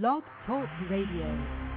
Blog Talk Radio.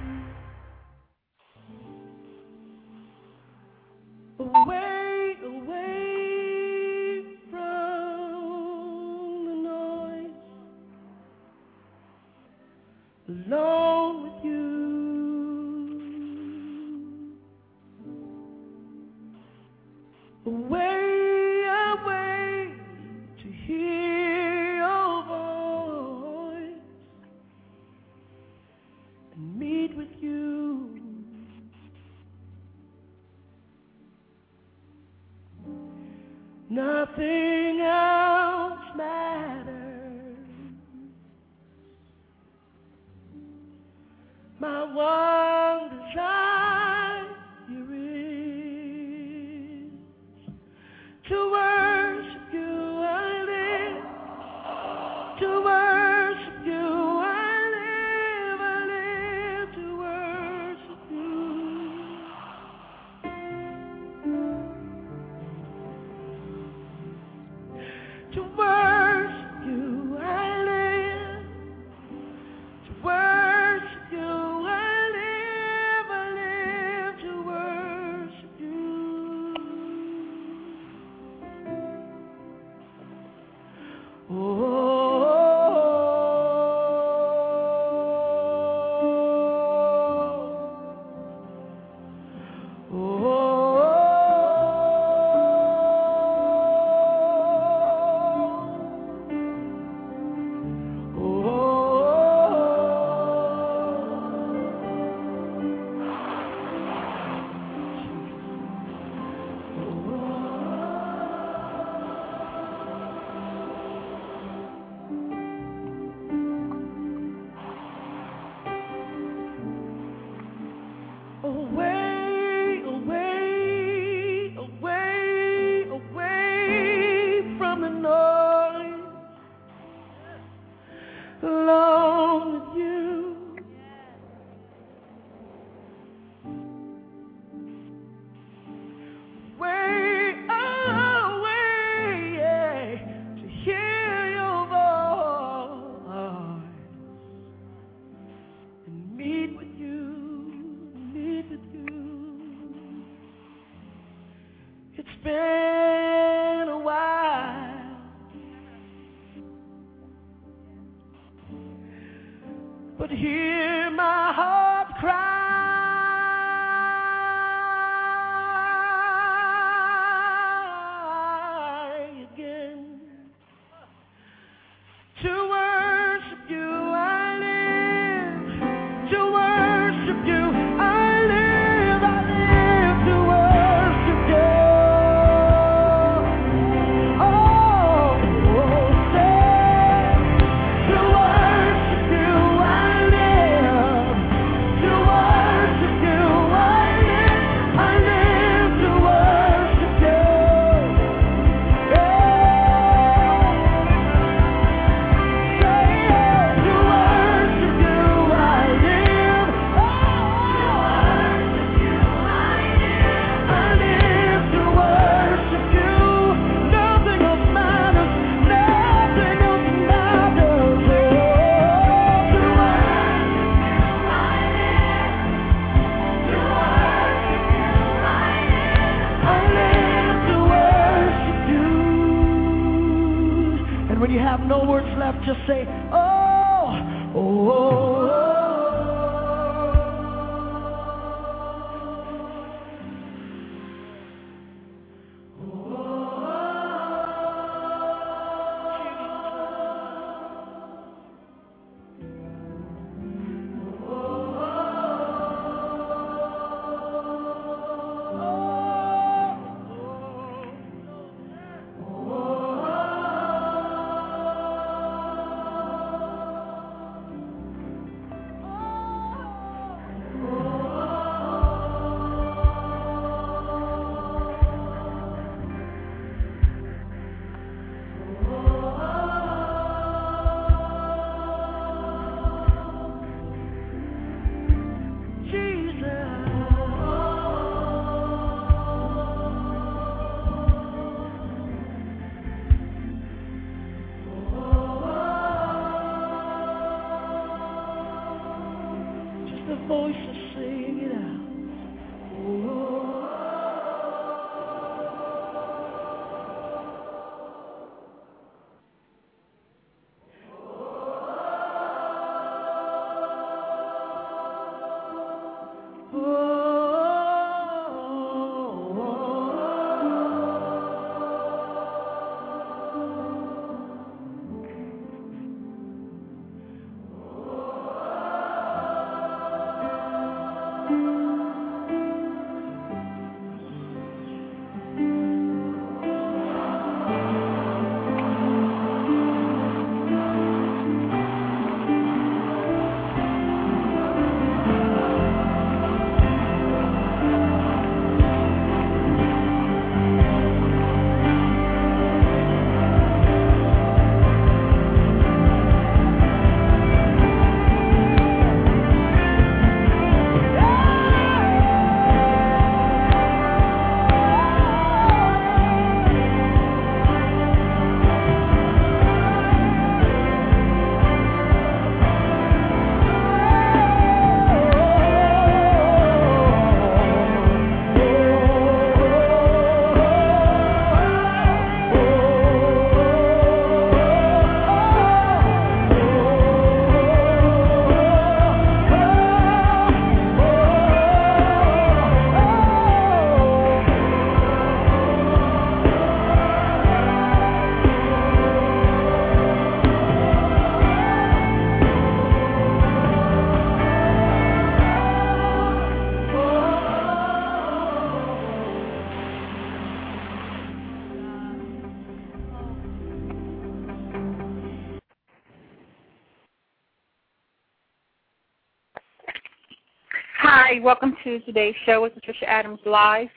To today's show with Patricia Adams Live.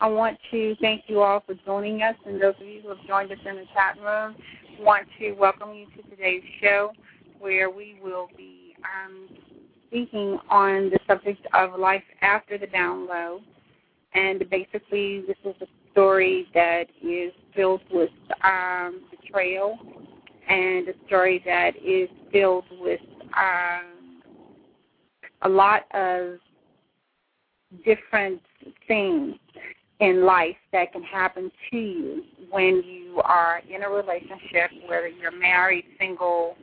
I want to thank you all for joining us, and those of you who have joined us in the chat room, want to welcome you to today's show where we will be um, speaking on the subject of life after the down low. And basically, this is a story that is filled with um, betrayal and a story that is filled with um, a lot of different things in life that can happen to you when you are in a relationship, whether you're married, single,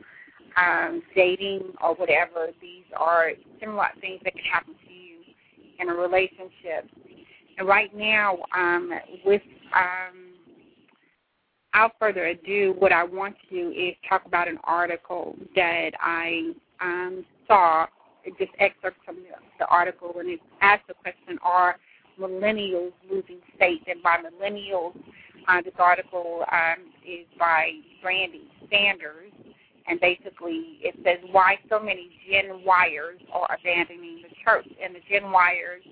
um, dating, or whatever. These are similar things that can happen to you in a relationship. And right now, um, with um, without further ado, what I want to do is talk about an article that I um, saw just excerpts from the, the article, and it asks the question: Are millennials losing faith? And by millennials, uh, this article um, is by Brandy Sanders, and basically it says why so many Gen Yers are abandoning the church. And the Gen Yers,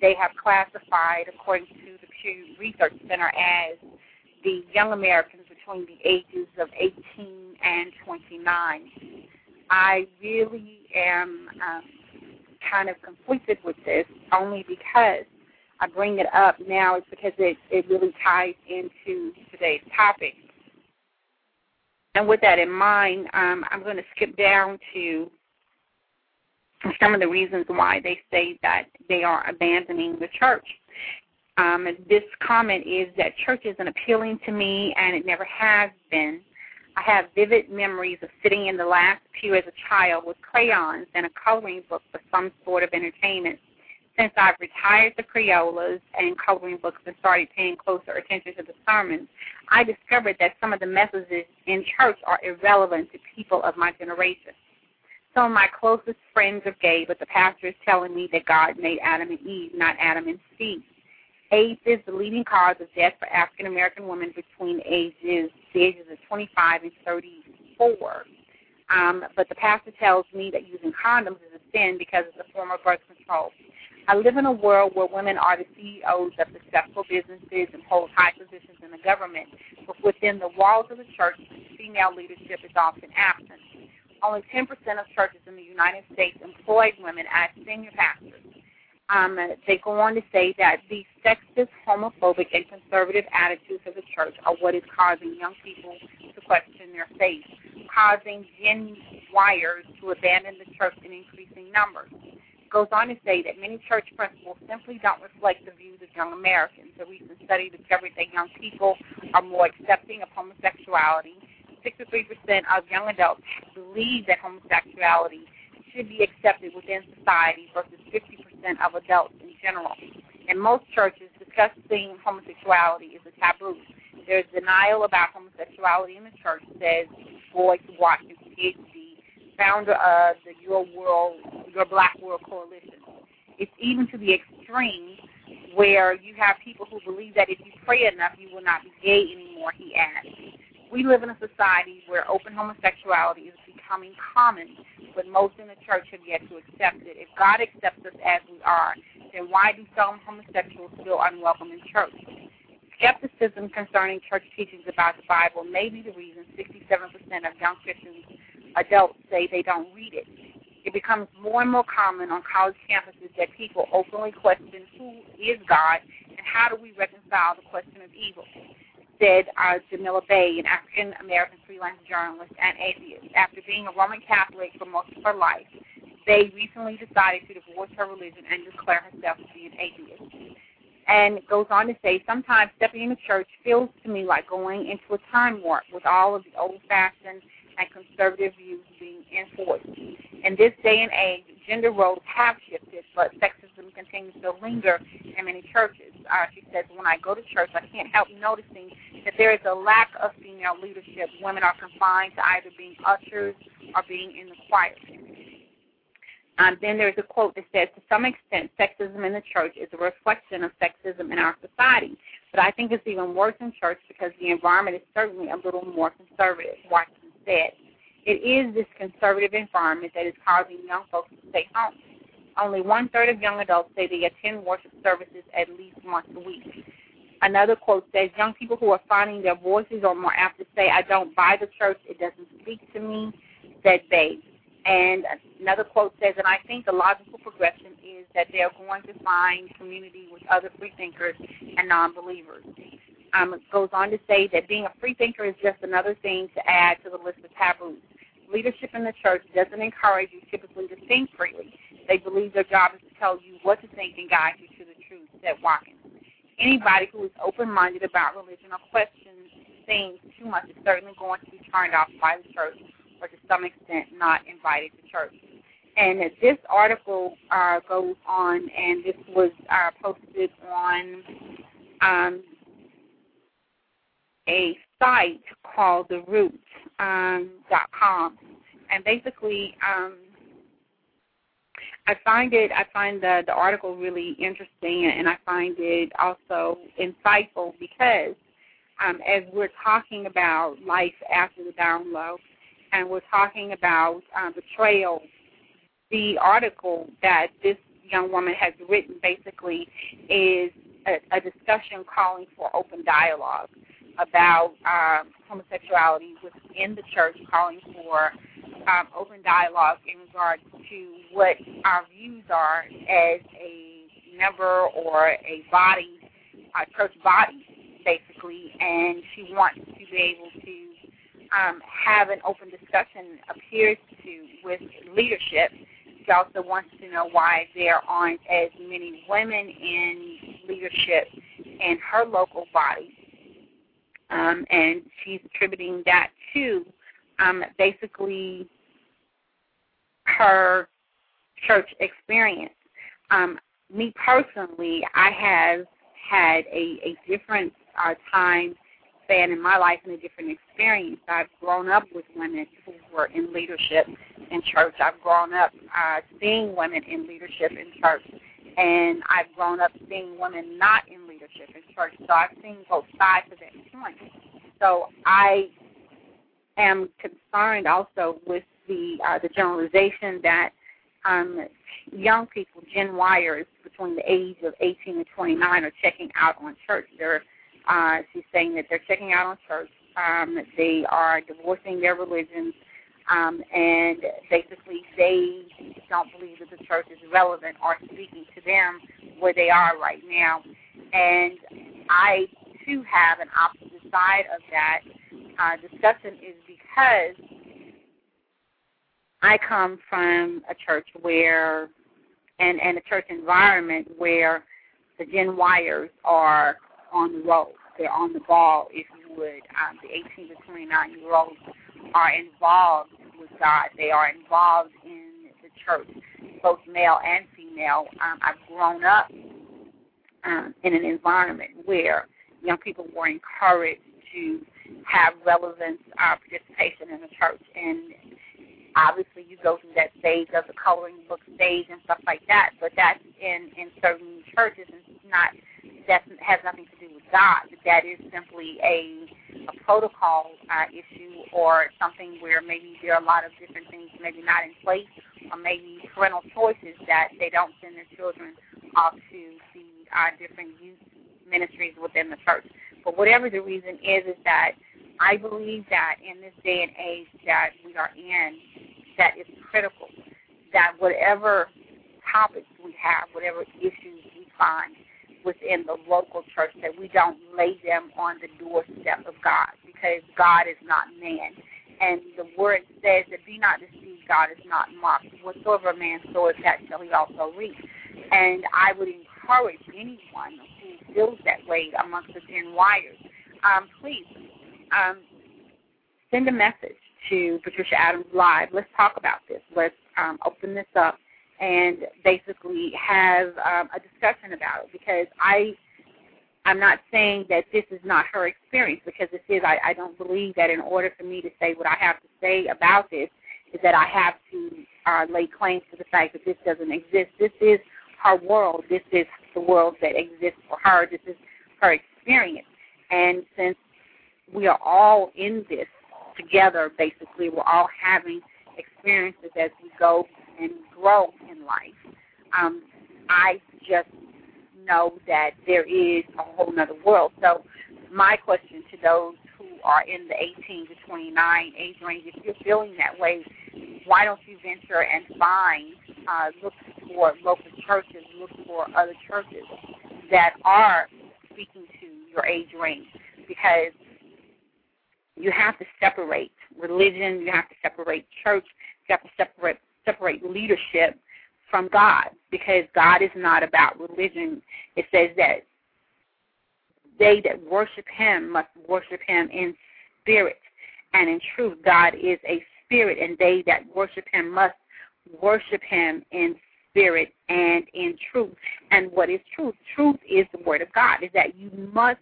they have classified, according to the Pew Research Center, as the young Americans between the ages of 18 and 29. I really am um, kind of conflicted with this only because I bring it up now. It's because it, it really ties into today's topic. And with that in mind, um, I'm going to skip down to some of the reasons why they say that they are abandoning the church. Um, this comment is that church isn't appealing to me, and it never has been. I have vivid memories of sitting in the last pew as a child with crayons and a coloring book for some sort of entertainment. Since I've retired the Crayolas and coloring books and started paying closer attention to the sermons, I discovered that some of the messages in church are irrelevant to people of my generation. Some of my closest friends are gay, but the pastor is telling me that God made Adam and Eve, not Adam and Steve. AIDS is the leading cause of death for African American women between ages the ages of 25 and 34. Um, but the pastor tells me that using condoms is a sin because it's a form of birth control. I live in a world where women are the CEOs of successful businesses and hold high positions in the government, but within the walls of the church, female leadership is often absent. Only 10% of churches in the United States employ women as senior pastors. Um, they go on to say that the sexist, homophobic, and conservative attitudes of the church are what is causing young people to question their faith, causing Gen Yers to abandon the church in increasing numbers. It goes on to say that many church principles simply don't reflect the views of young Americans. A recent study discovered that young people are more accepting of homosexuality. 63% of young adults believe that homosexuality should be accepted within society versus 50% of adults in general. In most churches, discussing homosexuality is a taboo. There's denial about homosexuality in the church, says Boyce Watkins, PhD, founder of the Your World, Your Black World Coalition. It's even to the extreme where you have people who believe that if you pray enough, you will not be gay anymore, he adds. We live in a society where open homosexuality is becoming common, but most in the church have yet to accept it. If God accepts us as we are, then why do some homosexuals feel unwelcome in church? Skepticism concerning church teachings about the Bible may be the reason 67% of young Christian adults say they don't read it. It becomes more and more common on college campuses that people openly question who is God and how do we reconcile the question of evil said uh, Jamila Bey, an African American freelance journalist and atheist. After being a Roman Catholic for most of her life, Bey recently decided to divorce her religion and declare herself to be an atheist. And goes on to say, sometimes stepping into church feels to me like going into a time warp with all of the old fashioned and conservative views being enforced. In this day and age, gender roles have shifted, but sexism continues to linger in many churches. Uh, she says, when I go to church, I can't help noticing that there is a lack of female leadership. Women are confined to either being ushers or being in the choir. Um, then there's a quote that says, to some extent, sexism in the church is a reflection of sexism in our society. But I think it's even worse in church because the environment is certainly a little more conservative. Watson said, it is this conservative environment that is causing young folks to stay home. Only one third of young adults say they attend worship services at least once a week. Another quote says, Young people who are finding their voices are more apt to say, I don't buy the church, it doesn't speak to me, said they. And another quote says, and I think the logical progression is that they are going to find community with other free thinkers and non believers. Um, it goes on to say that being a free thinker is just another thing to add to the list of taboos. Leadership in the church doesn't encourage you typically to think freely. They believe their job is to tell you what to think and guide you to the truth, said Watkins. Anybody who is open minded about religion or questions things too much is certainly going to be turned off by the church or to some extent not invited to church. And this article uh, goes on, and this was uh, posted on um, a site called The Root um, and basically, um, I find it. I find the the article really interesting, and I find it also insightful because um, as we're talking about life after the down low, and we're talking about uh, betrayal, the article that this young woman has written basically is a, a discussion calling for open dialogue about um, homosexuality within the church, calling for um, open dialogue in regards to what our views are as a member or a body, a church body, basically, and she wants to be able to um, have an open discussion, appears to, with leadership. She also wants to know why there aren't as many women in leadership in her local body um, and she's attributing that to um, basically her church experience. Um, me personally, I have had a, a different uh, time span in my life and a different experience. I've grown up with women who were in leadership in church. I've grown up uh, seeing women in leadership in church and I've grown up seeing women not in leadership in church, so I've seen both sides of that coin. So I am concerned also with the uh, the generalization that um, young people, Gen Yers, between the age of 18 and 29, are checking out on church. They're uh, she's saying that they're checking out on church. Um, they are divorcing their religions um, and basically they don't believe that the church is relevant or speaking to them where they are right now. And I too have an opposite side of that uh, discussion is because I come from a church where and and a church environment where the Gen Yers are on the road. They're on the ball, if you would. Um, the 18 to 29 year olds are involved with God. They are involved in the church, both male and female. Um, I've grown up um, in an environment where young people were encouraged to have relevant uh, participation in the church. And obviously, you go through that stage of the coloring book stage and stuff like that. But that's in in certain churches, and it's not that has nothing to do with God. That is simply a a protocol uh, issue or something where maybe there are a lot of different things maybe not in place, or maybe parental choices that they don't send their children off to see uh, different youth ministries within the church. But whatever the reason is, is that I believe that in this day and age that we are in, that it's critical that whatever topics we have, whatever issues we find within the local church, that we don't lay them on the doorstep of God because God is not man. And the word says that be not deceived, God is not mocked. Whatsoever a man soweth, that shall he also reap. And I would encourage anyone feels that way amongst the Gen Yers, um, please um, send a message to Patricia Adams Live. Let's talk about this. Let's um, open this up and basically have um, a discussion about it because I I'm not saying that this is not her experience because this is. I, I don't believe that in order for me to say what I have to say about this is that I have to uh, lay claim to the fact that this doesn't exist. This is her world. This is the world that exists for her. This is her experience. And since we are all in this together, basically, we're all having experiences as we go and grow in life. Um, I just know that there is a whole other world. So my question to those who are in the 18 to 29 age range, if you're feeling that way, why don't you venture and find, uh, look for local churches, look for other churches that are speaking to your age range because you have to separate religion, you have to separate church, you have to separate separate leadership from God because God is not about religion. It says that they that worship him must worship him in spirit and in truth. God is a spirit, and they that worship him must worship him in spirit and in truth. And what is truth? Truth is the word of God, is that you must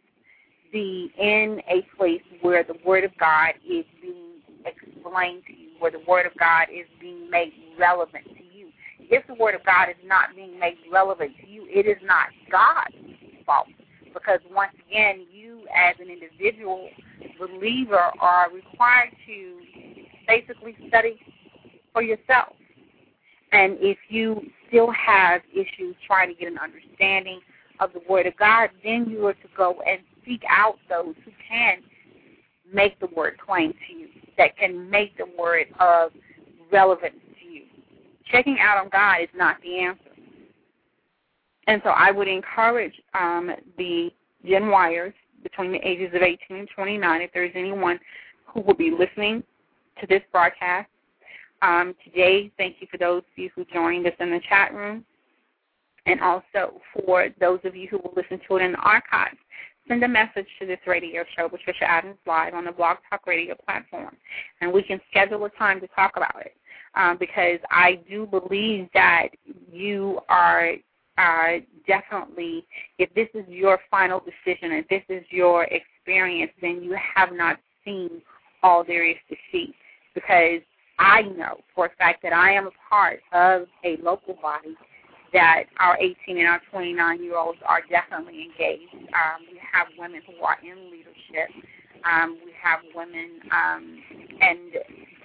be in a place where the word of God is being explained to you, where the word of God is being made relevant to you. If the word of God is not being made relevant to you, it is not God's fault. Because once again, you as an individual believer are required to basically study for yourself. And if you still have issues trying to get an understanding of the Word of God, then you are to go and seek out those who can make the Word plain to you, that can make the Word of relevance to you. Checking out on God is not the answer. And so I would encourage um, the Gen Yers between the ages of 18 and 29, if there's anyone who will be listening to this broadcast um, today, thank you for those of you who joined us in the chat room, and also for those of you who will listen to it in the archives. Send a message to this radio show, Patricia Adams Live, on the Blog Talk Radio platform, and we can schedule a time to talk about it. Um, because I do believe that you are definitely, if this is your final decision, if this is your experience, then you have not seen all there is to see. Because I know for a fact that I am a part of a local body that our 18 and our 29 year olds are definitely engaged. Um, we have women who are in leadership. Um, we have women, um, and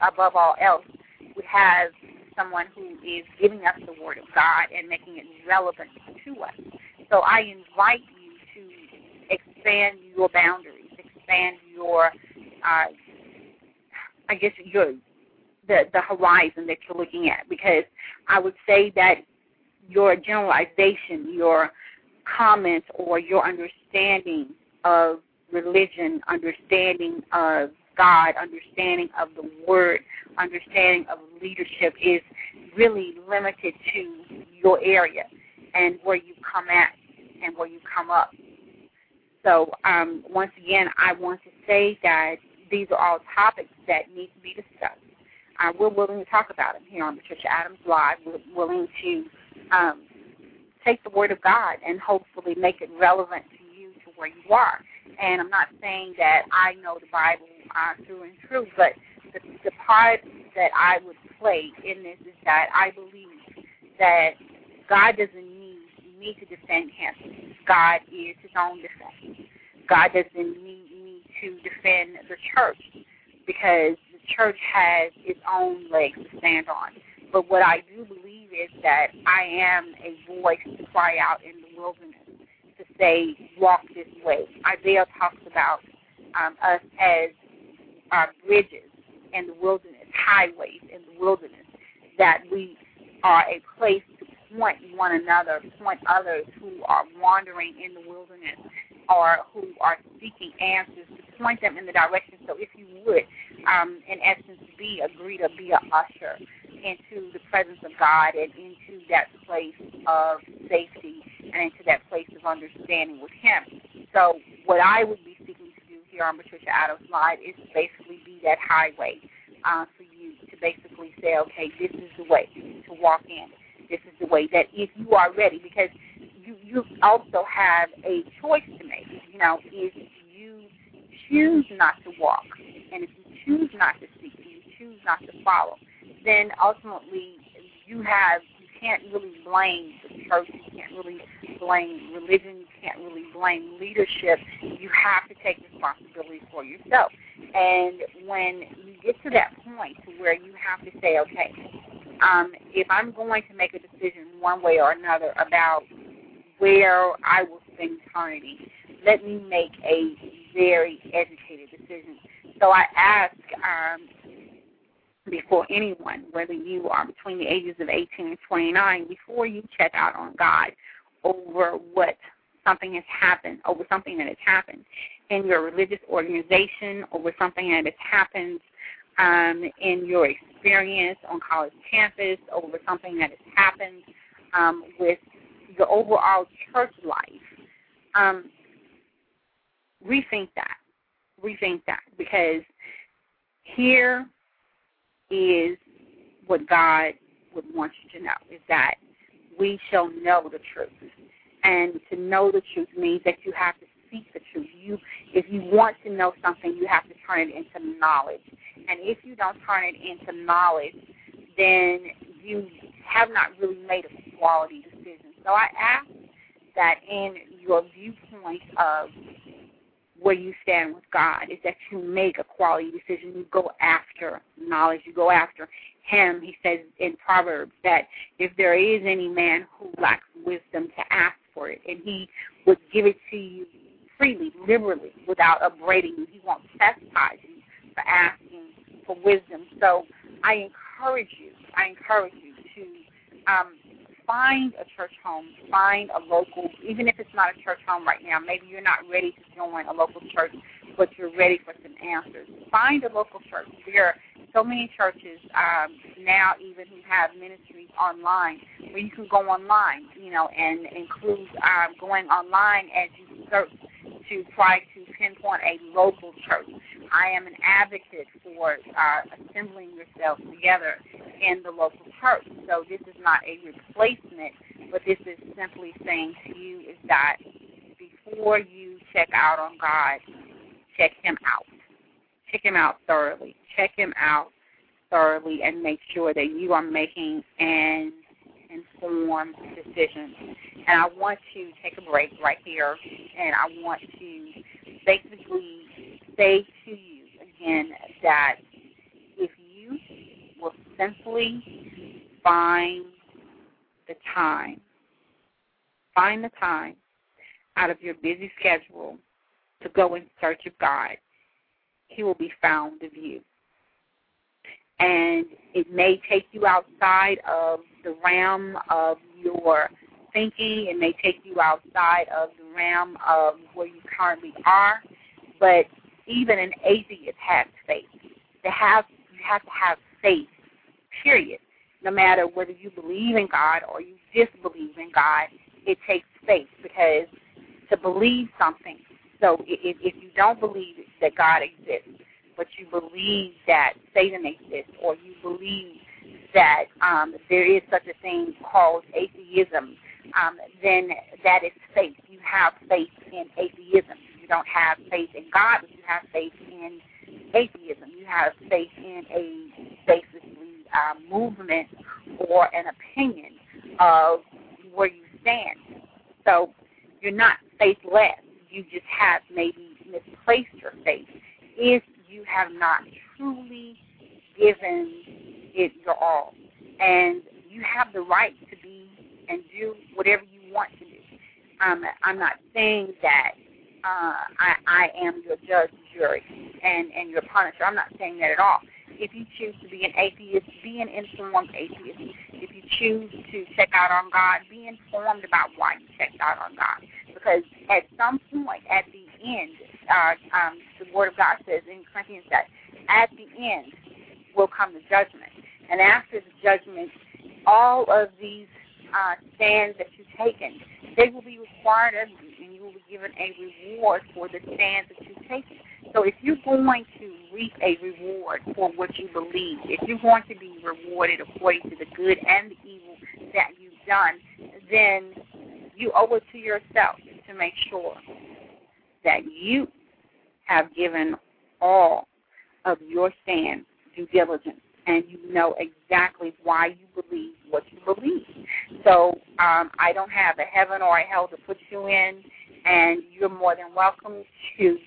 above all else, we have someone who is giving us the Word of God and making it relevant to us. So I invite you to expand your boundaries, expand your, uh, I guess, your the, the horizon that you're looking at because I would say that your generalization, your comments, or your understanding of religion, understanding of God, understanding of the Word, understanding of leadership is really limited to your area and where you come at and where you come up. So um, once again, I want to say that these are all topics that need to be discussed. Uh, we're willing to talk about them here on Patricia Adams Live. We're willing to um, take the Word of God and hopefully make it relevant to you to where you are. And I'm not saying that I know the Bible uh, through and through, but the, the part that I would play in this is that I believe that God doesn't need me to defend him. God is his own defense. God doesn't need me to defend the church because the church has its own legs to stand on. But what I do believe is that I am a voice to cry out in the wilderness say, walk this way. Isaiah talks about um, us as uh, bridges in the wilderness, highways in the wilderness, that we are a place to point one another, point others who are wandering in the wilderness or who are seeking answers to point them in the direction. So if you would, um, in essence, be a greeter, be a usher into the presence of God and into that place of safety and into that place of understanding with Him. So what I would be seeking to do here on Patricia Adams Live is basically be that highway uh, for you to basically say, okay, this is the way to walk in. This is the way that if you are ready, because you you also have a choice to make. You know, if you choose not to walk, and if you choose not to seek, and you choose not to follow, then ultimately you have can't really blame the church, you can't really blame religion, you can't really blame leadership. You have to take responsibility for yourself. And when you get to that point where you have to say, okay, um, if I'm going to make a decision one way or another about where I will spend eternity, let me make a very educated decision. So I ask um, before anyone, whether you are between the ages of 18 and 29, before you check out on God over what something has happened, over something that has happened in your religious organization, over something that has happened um, in your experience on college campus, over something that has happened um, with the overall church life, um, rethink that. Rethink that because here is what God would want you to know is that we shall know the truth. And to know the truth means that you have to seek the truth. You if you want to know something, you have to turn it into knowledge. And if you don't turn it into knowledge, then you have not really made a quality decision. So I ask that in your viewpoint of where you stand with God is that you make a quality decision. You go after knowledge. You go after Him. He says in Proverbs that if there is any man who lacks wisdom, to ask for it, and He would give it to you freely, liberally, without upbraiding you. He won't chastise you for asking for wisdom. So I encourage you. I encourage you to um, find a church home, find a local, even if it's not a church home right now. Maybe you're not ready to join a local church, but you're ready for some answers. Find a local church. There are so many churches um, now, even who have ministries online, where you can go online, you know, and include um, going online as you search to try to pinpoint a local church. I am an advocate for uh, assembling yourself together in the local church. So this is not a replacement, but this is simply saying to you is that before you check out on God, check Him out. Check Him out thoroughly. Check Him out thoroughly and make sure that you are making an informed decision. And I want to take a break right here, and I want to basically say to you again that if you will simply find the time, find the time out of your busy schedule to go in search of God, He will be found of you. And it may take you outside of the realm of your thinking. It may take you outside of the realm of where you currently are. But even an atheist has faith. To have you have to have faith, period. no matter whether you believe in God or you disbelieve in God, it takes faith because to believe something. So if, if you don't believe that God exists, but you believe that Satan exists, or you believe that um, there is such a thing called atheism, um, then that is faith. You have faith in atheism. Don't have faith in God, but you have faith in atheism. You have faith in a basically uh, movement or an opinion of where you stand. So you're not faithless. You just have maybe misplaced your faith if you have not truly given it your all. And you have the right to be and do whatever you want to do. Um, I'm not saying that uh, I, I am your judge, jury, and, and your punisher. I'm not saying that at all. If you choose to be an atheist, be an informed atheist. If you choose to check out on God, be informed about why you checked out on God. Because at some point, at the end, uh, um, the Word of God says in Corinthians that at the end will come the judgment. And after the judgment, all of these uh, stands that you've taken, they will be required of you, and you will be given a reward for the stands that you've taken. So if you're going to reap a reward for what you believe, if you're going to be rewarded according to the good and the evil that you've done, then you owe it to yourself to make sure that you have given all of your stand due diligence and you know exactly why you believe what you believe. So um, I don't have a heaven or a hell to put you in, and you're more than welcome to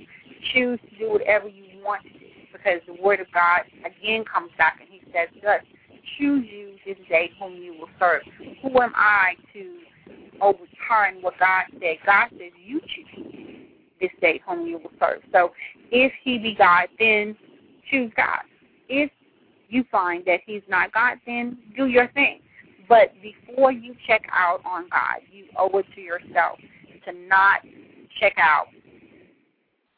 choose to do whatever you want to do because the Word of God again comes back and He says, "Thus, choose you this day whom you will serve." Who am I to overturn what God said? God says, "You choose this day whom you will serve." So, if He be God, then choose God. If you find that He's not God, then do your thing. But before you check out on God, you owe it to yourself to not check out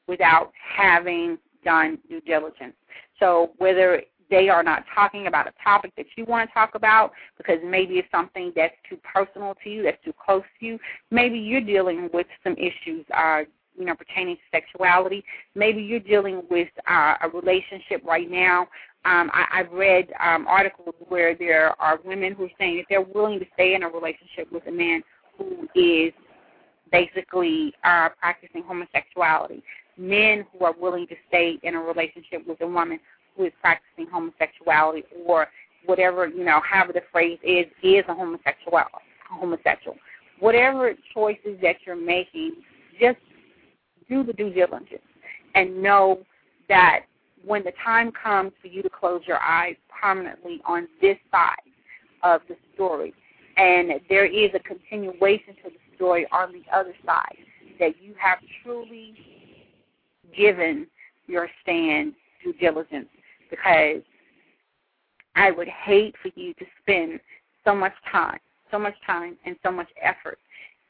without having done due diligence. So whether they are not talking about a topic that you want to talk about because maybe it's something that's too personal to you, that's too close to you. Maybe you're dealing with some issues, uh, you know, pertaining to sexuality. Maybe you're dealing with uh, a relationship right now. Um, I, I've read um, articles where there are women who are saying that they're willing to stay in a relationship with a man who is basically uh, practicing homosexuality men who are willing to stay in a relationship with a woman who is practicing homosexuality or whatever, you know, however the phrase is, is a homosexual homosexual. Whatever choices that you're making, just do the due diligence and know that when the time comes for you to close your eyes permanently on this side of the story, and there is a continuation to the story on the other side, that you have truly given your stand due diligence. Because I would hate for you to spend so much time, so much time and so much effort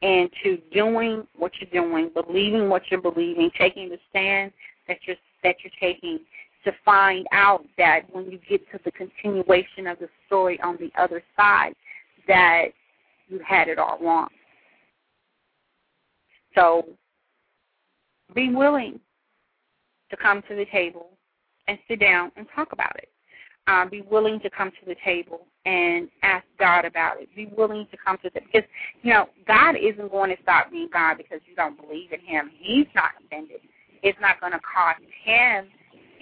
into doing what you're doing, believing what you're believing, taking the stand that you're that you're taking to find out that when you get to the continuation of the story on the other side that you had it all wrong. So be willing to come to the table and sit down and talk about it. Uh, be willing to come to the table and ask God about it. Be willing to come to the because you know God isn't going to stop being God because you don't believe in Him. He's not offended. It's not going to cost Him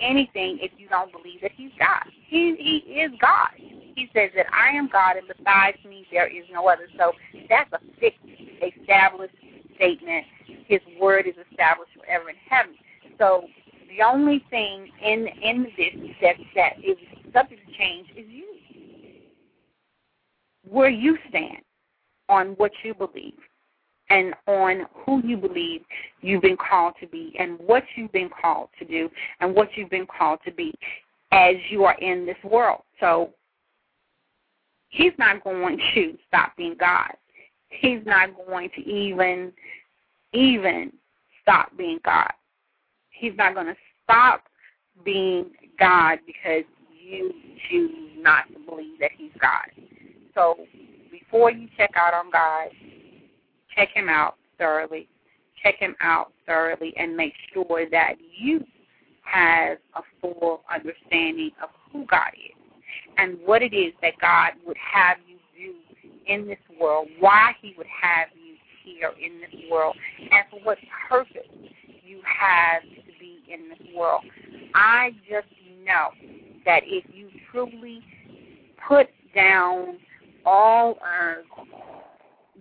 anything if you don't believe that He's God. He He is God. He says that I am God, and besides me there is no other. So that's a fixed, established statement. His word is established forever in heaven. So the only thing in in this that that is subject to change is you. Where you stand on what you believe and on who you believe you've been called to be and what you've been called to do and what you've been called to be as you are in this world. So he's not going to stop being God. He's not going to even even stop being God. He's not going to stop being God because you choose not to believe that he's God. So before you check out on God, check him out thoroughly. Check him out thoroughly and make sure that you have a full understanding of who God is and what it is that God would have you do in this world, why he would have you here in this world, and for what purpose you have to be in this world. I just know that if you truly put down all of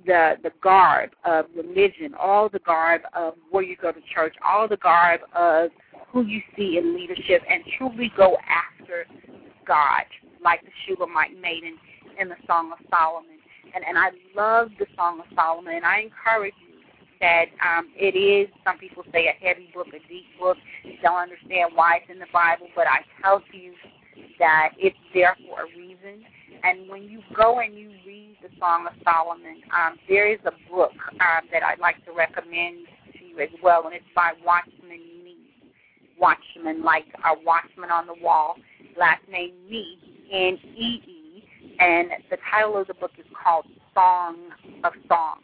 the the garb of religion, all the garb of where you go to church, all the garb of who you see in leadership, and truly go after God, like the Shulamite maiden in the Song of Solomon. And and I love the Song of Solomon, and I encourage you that um, it is, some people say, a heavy book, a deep book. Don't understand why it's in the Bible, but I tell you that it's there for a reason. And when you go and you read the Song of Solomon, um, there is a book um, that I'd like to recommend to you as well, and it's by Watchman Nee. Watchman, like a watchman on the wall. Last name Nee, N E E, and the title of the book is called Song of Songs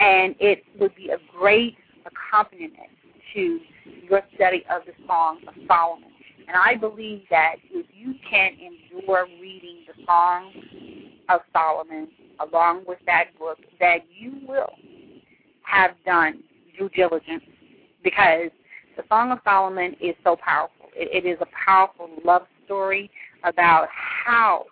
and it would be a great accompaniment to your study of the Song of Solomon. And I believe that if you can endure reading the Song of Solomon along with that book, that you will have done due diligence because the Song of Solomon is so powerful. it, it is a powerful love story about how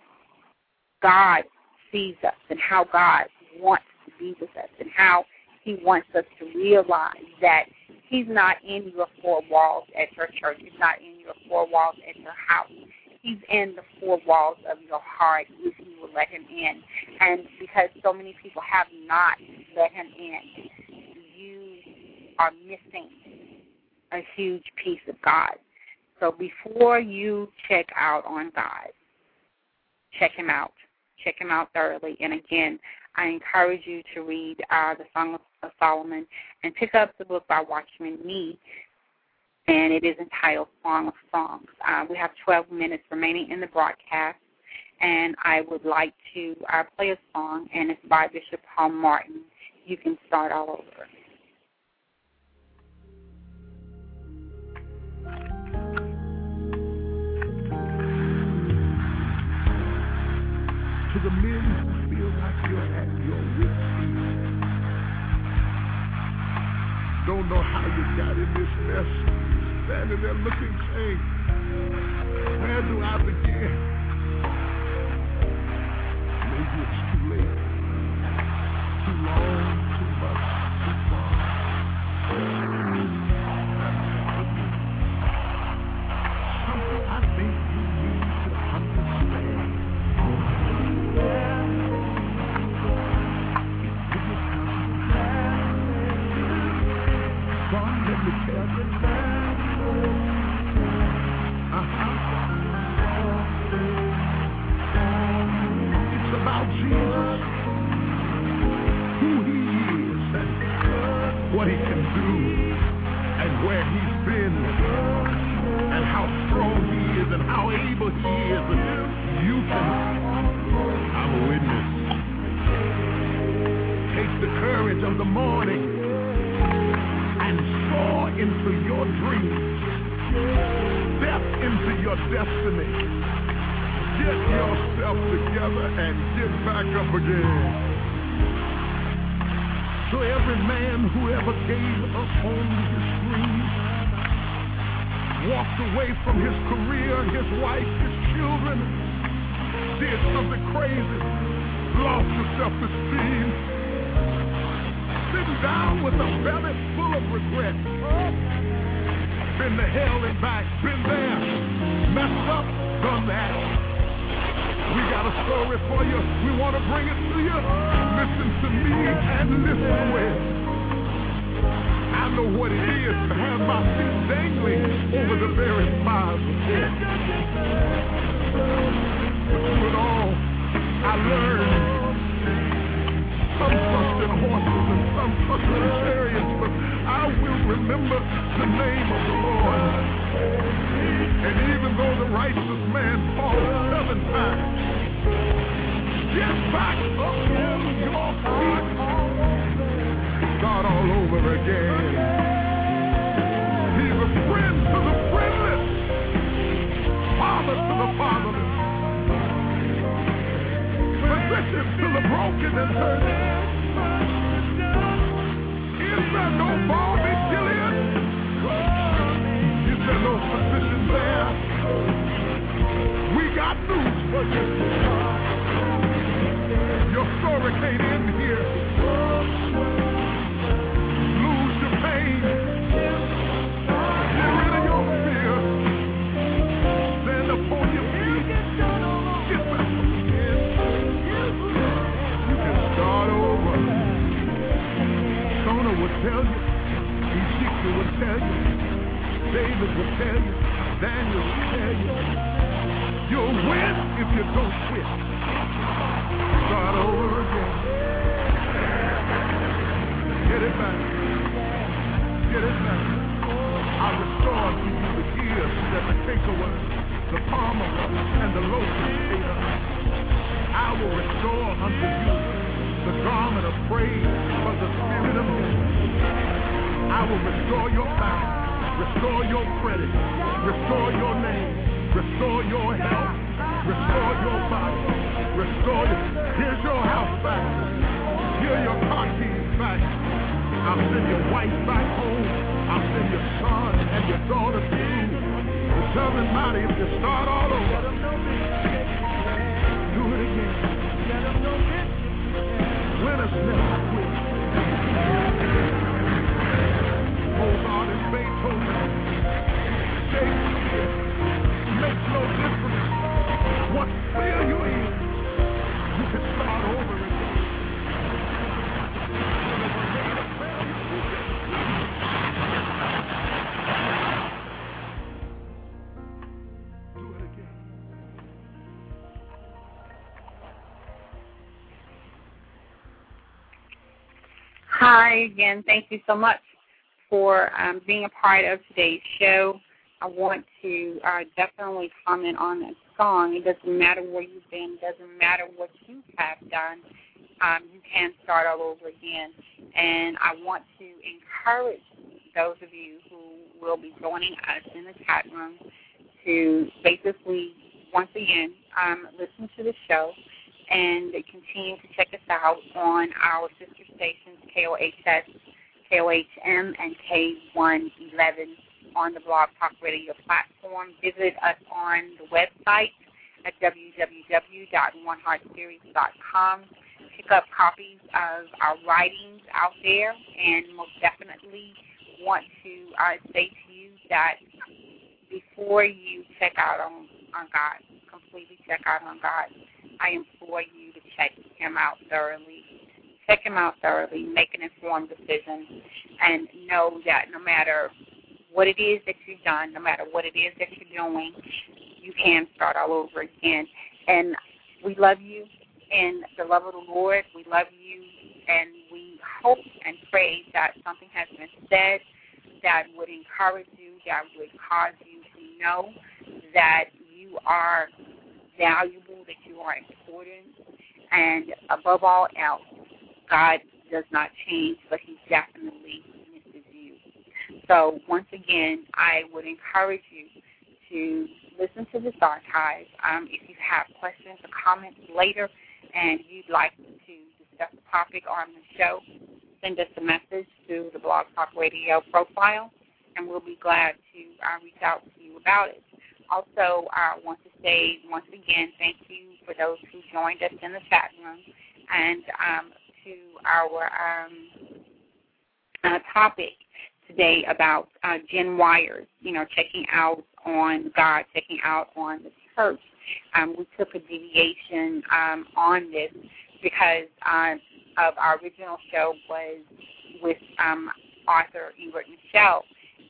God sees us and how God wants to be with us and how he wants us to realize that he's not in your four walls at your church. He's not in your four walls at your house. He's in the four walls of your heart if you will let him in. And because so many people have not let him in, you are missing a huge piece of God. So before you check out on God, check him out. Check him out thoroughly. And again, I encourage you to read uh, the Song of Solomon and pick up the book by Watchman Nee, and it is entitled Song of Songs. Uh, we have 12 minutes remaining in the broadcast, and I would like to uh, play a song, and it's by Bishop Paul Morton. You can start all over. To the men you're at your wit's Don't know how you got in this mess. Standing there looking, saying, Where do I begin? Maybe it's too late. Too long, and get back up again. So every man who ever gave up on his dreams, walked away from his career, his wife, his children, did something crazy, lost his self-esteem, sitting down with a belly full of regret. Been to hell and back, been there, messed up, done that. We got a story for you. We want to bring it to you. Listen to me and listen well. I know what it is to have my feet dangling over the very fires of through it all, I learned some trust horses and some trust in chariots, but I will remember the name of the Lord. And even though the righteous man falls seven times, get back up on your feet. Start all over again. He's a friend to the friendless, father to the fatherless, physician to the broken and hurting. Is there no bond? Got news for you. Your story can't end here. Lose your pain. Get rid of your fear. Stand upon your feet. Get back up again. You can start over. Jonah would tell you. Ezekiel would tell you. David would tell you. Daniel would tell you. You'll win if you don't quit. Start over again. Get it back. Get it back. I restore to you the years that the cankerworm, the palmer, and the up. I will restore unto you the garment of praise for the spirit of men. I will restore your balance, restore your credit, restore your name, restore your health, restore your body, restore your. Here's your house back. Here your car keys back. I'll send your wife back home. I'll send your son and your daughter to you. It doesn't if you start all over. Do it again. Winners never quit. Again. Thank you so much for um, being a part of today's show. I want to uh, definitely comment on that song. It doesn't matter where you've been. It doesn't matter what you have done. Um, you can start all over again. And I want to encourage those of you who will be joining us in the chat room to basically, once again, um, listen to the show and continue to check us out on our sister stations, KOHS, KOHM, and K111 on the Blog Talk Radio platform. Visit us on the website at www.oneheartseries.com. Pick up copies of our writings out there, and most definitely want to uh, say to you that before you check out on, on God, completely check out on God, I implore you to check him out thoroughly. Check him out thoroughly, make an informed decision, and know that no matter what it is that you've done, no matter what it is that you're doing, you can start all over again. And we love you in the love of the Lord. We love you, and we hope and pray that something has been said that would encourage you, that would cause you to know that you are valuable, that you are important, and above all else, God does not change, but He definitely misses you. So once again, I would encourage you to listen to this archive. Um, if you have questions or comments later and you'd like to discuss the topic on the show, send us a message through the Blog Talk Radio profile, and we'll be glad to uh, reach out to you about it. Also, I want to say once again thank you for those who joined us in the chat room and um, to our um, uh, topic today about uh, Yers, you know, checking out on God, checking out on the church. Um, we took a deviation um, on this because uh, of our original show was with um, author Ingrid Michelle,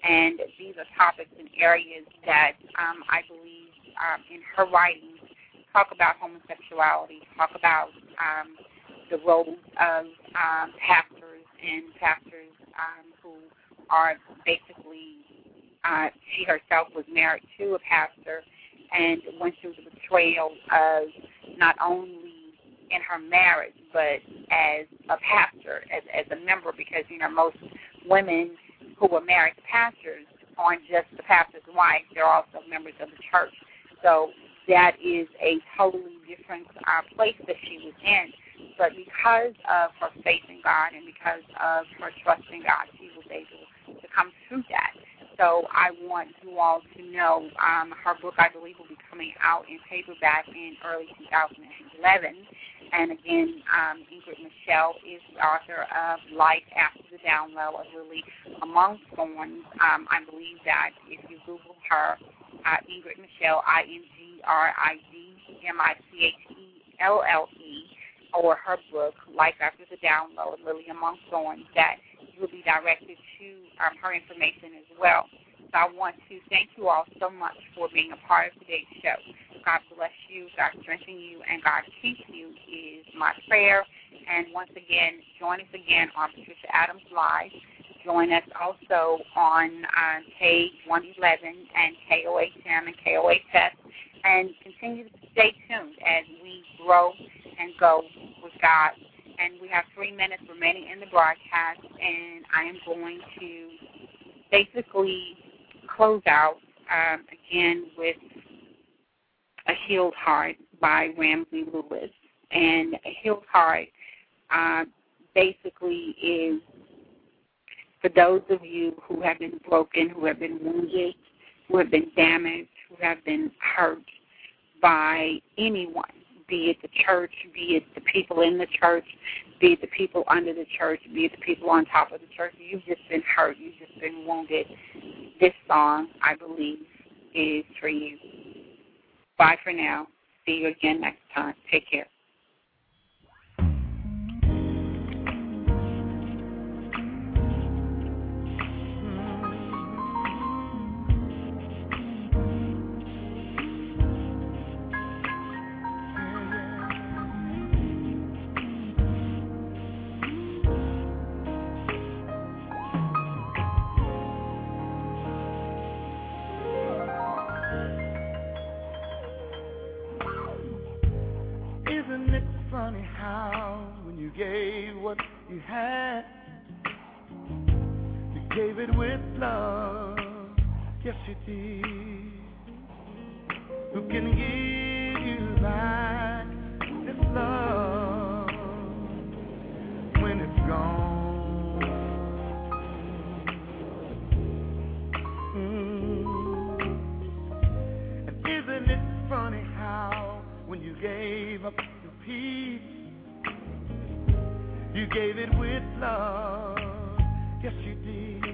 and these are topics and areas that um, I believe um, in her writings talk about homosexuality, talk about um, the roles of um, pastors and pastors um, who are basically, uh, she herself was married to a pastor. And went through the betrayal of not only in her marriage, but as a pastor, as, as a member, because, you know, most women who were married to pastors aren't just the pastor's wife; they're also members of the church. So that is a totally different uh, place that she was in. But because of her faith in God and because of her trust in God, she was able to come through that. So I want you all to know um, her book, I believe, will be coming out in paperback in early 2011. And again, um, Ingrid Michelle is the author of Life After the Down Low of Lily Among Thorns. Um, I believe that if you Google her, uh, Ingrid Michelle, I N G R I D M I C H E L L E, or her book, Life After the Down Low, Lily Among Thorns, that you will be directed to um, her information as well. So I want to thank you all so much for being a part of today's show. God bless you, God strengthen you, and God keep you is my prayer. And once again, join us again on Patricia Adams Live. Join us also on uh, K111 and KOHM and KOHS. And continue to stay tuned as we grow and go with God. And we have three minutes remaining in the broadcast, and I am going to basically close out um, again with A Healed Heart by Ramsey Lewis. And A Healed Heart uh, basically is for those of you who have been broken, who have been wounded, who have been damaged, who have been hurt by anyone, be it the church, be it the people in the church, be it the people under the church, be it the people on top of the church. You've just been hurt. You've just been wounded. This song, I believe, is for you. Bye for now. See you again next time. Take care. Funny how when you gave what you had, you gave it with love? Yes, you did. Who can give you back this love when it's gone? Mm. And isn't it funny how when you gave up peace, you gave it with love. Yes, you did.